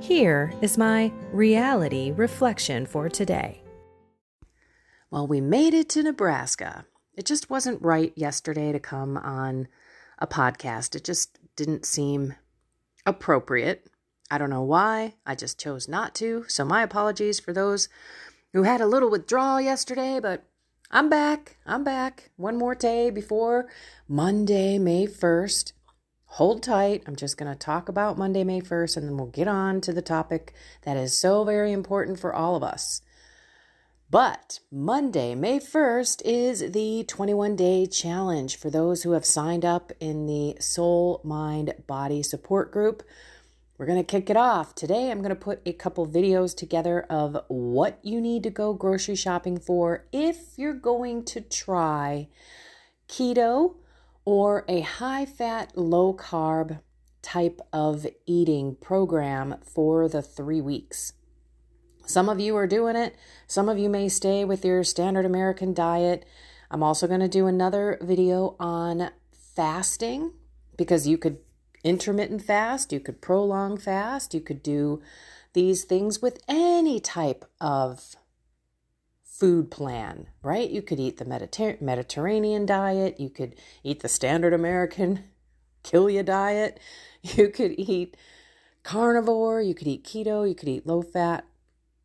Here is my reality reflection for today. Well, we made it to Nebraska. It just wasn't right yesterday to come on a podcast. It just didn't seem appropriate. I don't know why. I just chose not to. So, my apologies for those who had a little withdrawal yesterday, but I'm back. I'm back. One more day before Monday, May 1st hold tight. I'm just going to talk about Monday, May 1st, and then we'll get on to the topic that is so very important for all of us. But Monday, May 1st, is the 21 day challenge for those who have signed up in the Soul, Mind, Body support group. We're going to kick it off. Today, I'm going to put a couple videos together of what you need to go grocery shopping for if you're going to try keto or a high fat, low carb type of eating program for the three weeks. Some of you are doing it, some of you may stay with your standard American diet. I'm also going to do another video on fasting because you could intermittent fast, you could prolong fast, you could do these things with any type of food plan, right? You could eat the Mediter- Mediterranean diet, you could eat the standard American kill you diet, you could eat carnivore, you could eat keto, you could eat low fat,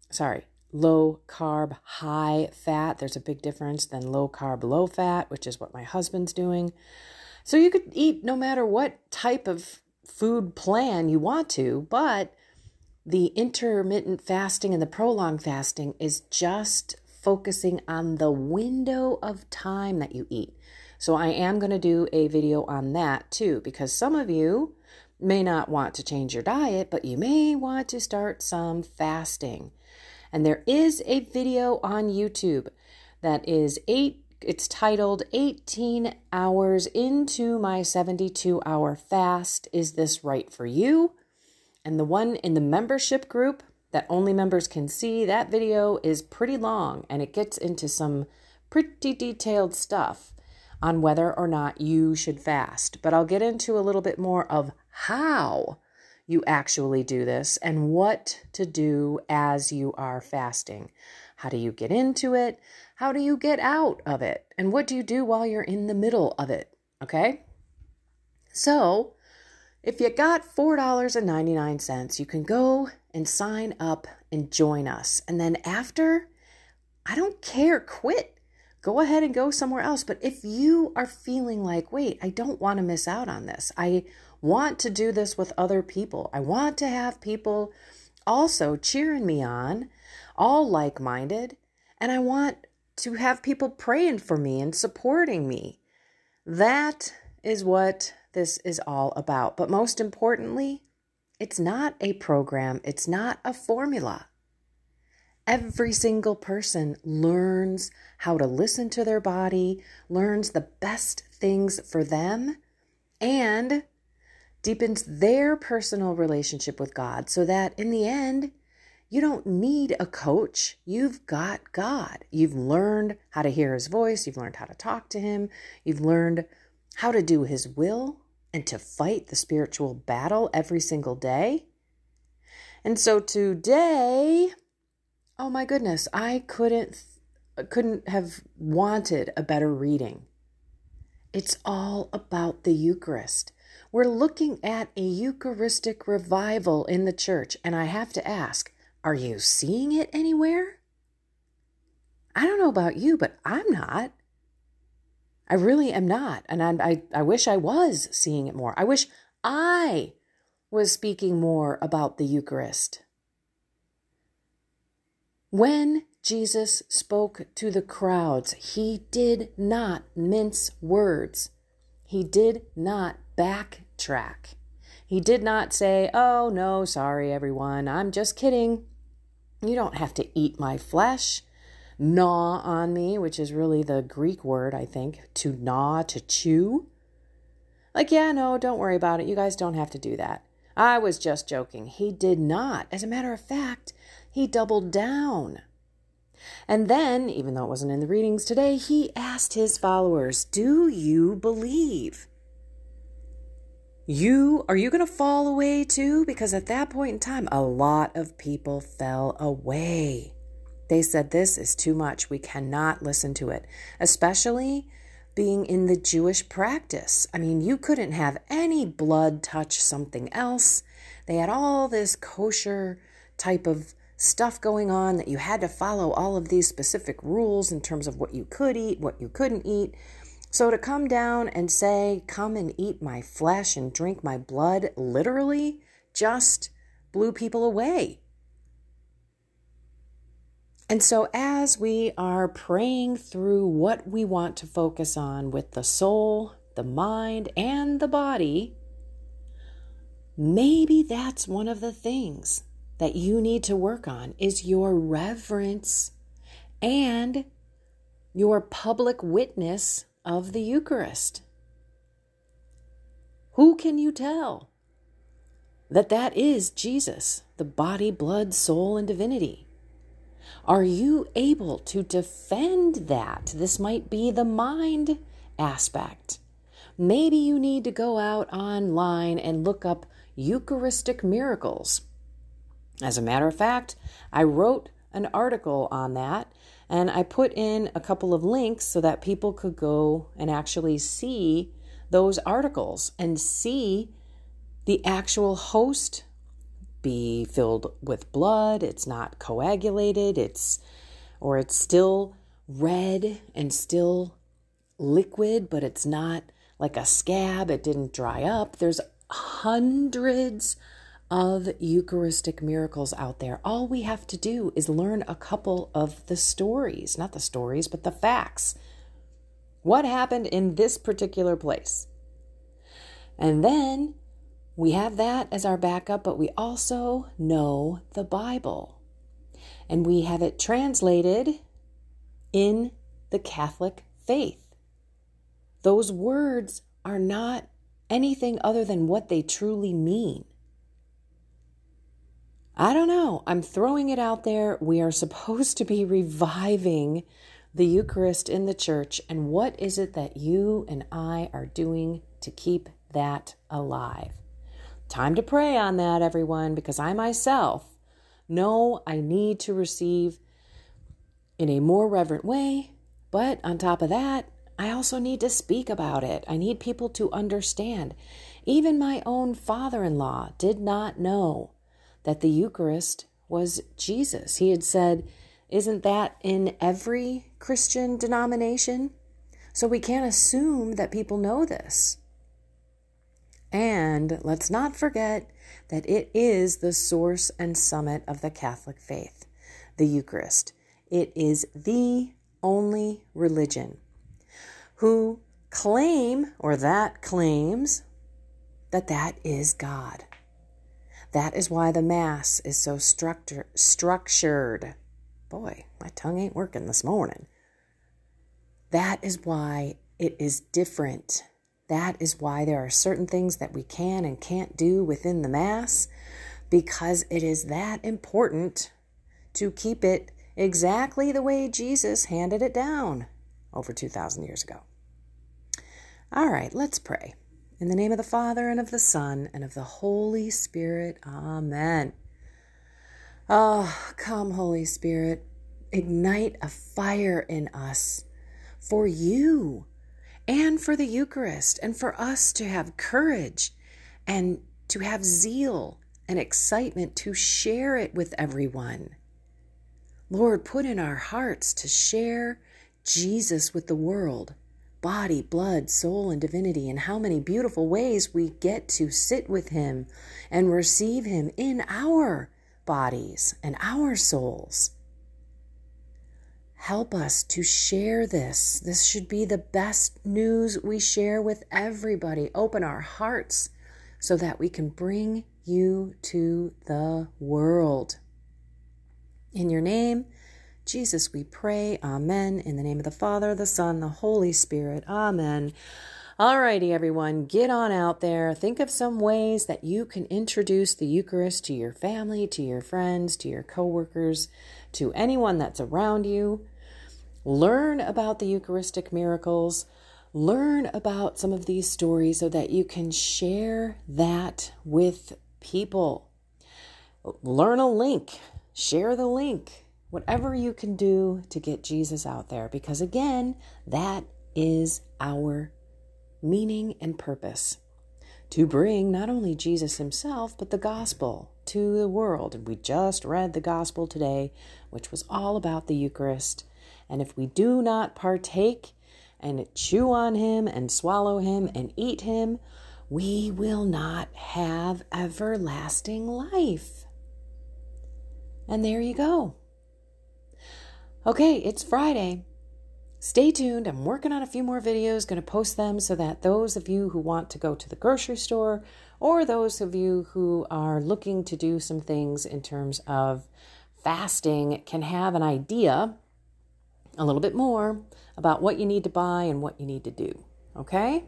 sorry, low carb, high fat. There's a big difference than low carb, low fat, which is what my husband's doing. So you could eat no matter what type of food plan you want to, but the intermittent fasting and the prolonged fasting is just focusing on the window of time that you eat. So I am going to do a video on that too, because some of you may not want to change your diet, but you may want to start some fasting. And there is a video on YouTube that is eight, it's titled 18 Hours into My 72 Hour Fast. Is this right for you? And the one in the membership group, that only members can see. That video is pretty long and it gets into some pretty detailed stuff on whether or not you should fast. But I'll get into a little bit more of how you actually do this and what to do as you are fasting. How do you get into it? How do you get out of it? And what do you do while you're in the middle of it? Okay? So, if you got $4.99, you can go and sign up and join us. And then after, I don't care, quit. Go ahead and go somewhere else. But if you are feeling like, wait, I don't want to miss out on this, I want to do this with other people, I want to have people also cheering me on, all like minded, and I want to have people praying for me and supporting me. That is what this is all about. But most importantly, it's not a program, it's not a formula. Every single person learns how to listen to their body, learns the best things for them, and deepens their personal relationship with God so that in the end, you don't need a coach. You've got God. You've learned how to hear his voice. You've learned how to talk to him. You've learned how to do his will and to fight the spiritual battle every single day. And so today, oh my goodness, I couldn't couldn't have wanted a better reading. It's all about the Eucharist. We're looking at a Eucharistic revival in the church, and I have to ask, are you seeing it anywhere? I don't know about you, but I'm not. I really am not. And I, I, I wish I was seeing it more. I wish I was speaking more about the Eucharist. When Jesus spoke to the crowds, he did not mince words. He did not backtrack. He did not say, Oh, no, sorry, everyone, I'm just kidding. You don't have to eat my flesh gnaw on me, which is really the Greek word, I think, to gnaw, to chew. Like, yeah, no, don't worry about it. You guys don't have to do that. I was just joking. He did not. As a matter of fact, he doubled down. And then, even though it wasn't in the readings today, he asked his followers, Do you believe? You are you going to fall away too? Because at that point in time, a lot of people fell away. They said, This is too much. We cannot listen to it, especially being in the Jewish practice. I mean, you couldn't have any blood touch something else. They had all this kosher type of stuff going on that you had to follow all of these specific rules in terms of what you could eat, what you couldn't eat. So to come down and say, Come and eat my flesh and drink my blood, literally just blew people away. And so, as we are praying through what we want to focus on with the soul, the mind, and the body, maybe that's one of the things that you need to work on is your reverence and your public witness of the Eucharist. Who can you tell that that is Jesus, the body, blood, soul, and divinity? Are you able to defend that? This might be the mind aspect. Maybe you need to go out online and look up Eucharistic miracles. As a matter of fact, I wrote an article on that and I put in a couple of links so that people could go and actually see those articles and see the actual host be filled with blood, it's not coagulated, it's or it's still red and still liquid, but it's not like a scab, it didn't dry up. There's hundreds of Eucharistic miracles out there. All we have to do is learn a couple of the stories, not the stories, but the facts. What happened in this particular place? And then we have that as our backup, but we also know the Bible. And we have it translated in the Catholic faith. Those words are not anything other than what they truly mean. I don't know. I'm throwing it out there. We are supposed to be reviving the Eucharist in the church. And what is it that you and I are doing to keep that alive? Time to pray on that, everyone, because I myself know I need to receive in a more reverent way. But on top of that, I also need to speak about it. I need people to understand. Even my own father in law did not know that the Eucharist was Jesus. He had said, Isn't that in every Christian denomination? So we can't assume that people know this. And let's not forget that it is the source and summit of the Catholic faith, the Eucharist. It is the only religion who claim, or that claims, that that is God. That is why the Mass is so structure, structured. Boy, my tongue ain't working this morning. That is why it is different that is why there are certain things that we can and can't do within the Mass because it is that important to keep it exactly the way Jesus handed it down over 2,000 years ago. All right, let's pray. In the name of the Father, and of the Son, and of the Holy Spirit. Amen. Oh, come, Holy Spirit, ignite a fire in us for you and for the Eucharist, and for us to have courage and to have zeal and excitement to share it with everyone. Lord, put in our hearts to share Jesus with the world body, blood, soul, and divinity, and how many beautiful ways we get to sit with Him and receive Him in our bodies and our souls. Help us to share this. This should be the best news we share with everybody. Open our hearts so that we can bring you to the world. In your name, Jesus, we pray. Amen. In the name of the Father, the Son, the Holy Spirit. Amen. Alrighty, everyone, get on out there. Think of some ways that you can introduce the Eucharist to your family, to your friends, to your coworkers, to anyone that's around you. Learn about the Eucharistic miracles. Learn about some of these stories so that you can share that with people. Learn a link, share the link, whatever you can do to get Jesus out there, because again, that is our meaning and purpose to bring not only Jesus himself, but the gospel to the world. And we just read the gospel today, which was all about the Eucharist. And if we do not partake and chew on him and swallow him and eat him, we will not have everlasting life. And there you go. Okay, it's Friday. Stay tuned. I'm working on a few more videos, going to post them so that those of you who want to go to the grocery store or those of you who are looking to do some things in terms of fasting can have an idea a little bit more about what you need to buy and what you need to do. Okay?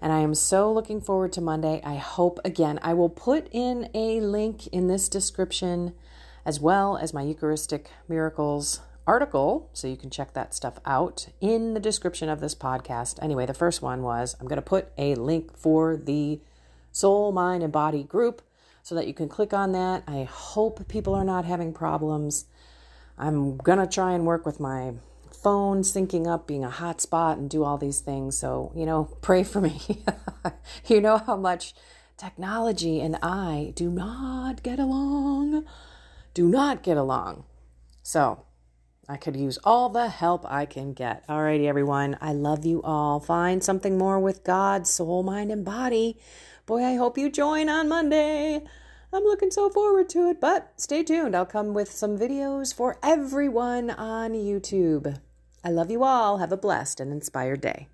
And I am so looking forward to Monday. I hope, again, I will put in a link in this description as well as my Eucharistic Miracles article, so you can check that stuff out in the description of this podcast. Anyway, the first one was I'm going to put a link for the Soul, Mind, and Body group so that you can click on that. I hope people are not having problems. I'm to try and work with my phone syncing up, being a hotspot, and do all these things. So, you know, pray for me. you know how much technology and I do not get along. Do not get along. So, I could use all the help I can get. Alrighty, everyone. I love you all. Find something more with God, soul, mind, and body. Boy, I hope you join on Monday. I'm looking so forward to it, but stay tuned. I'll come with some videos for everyone on YouTube. I love you all. Have a blessed and inspired day.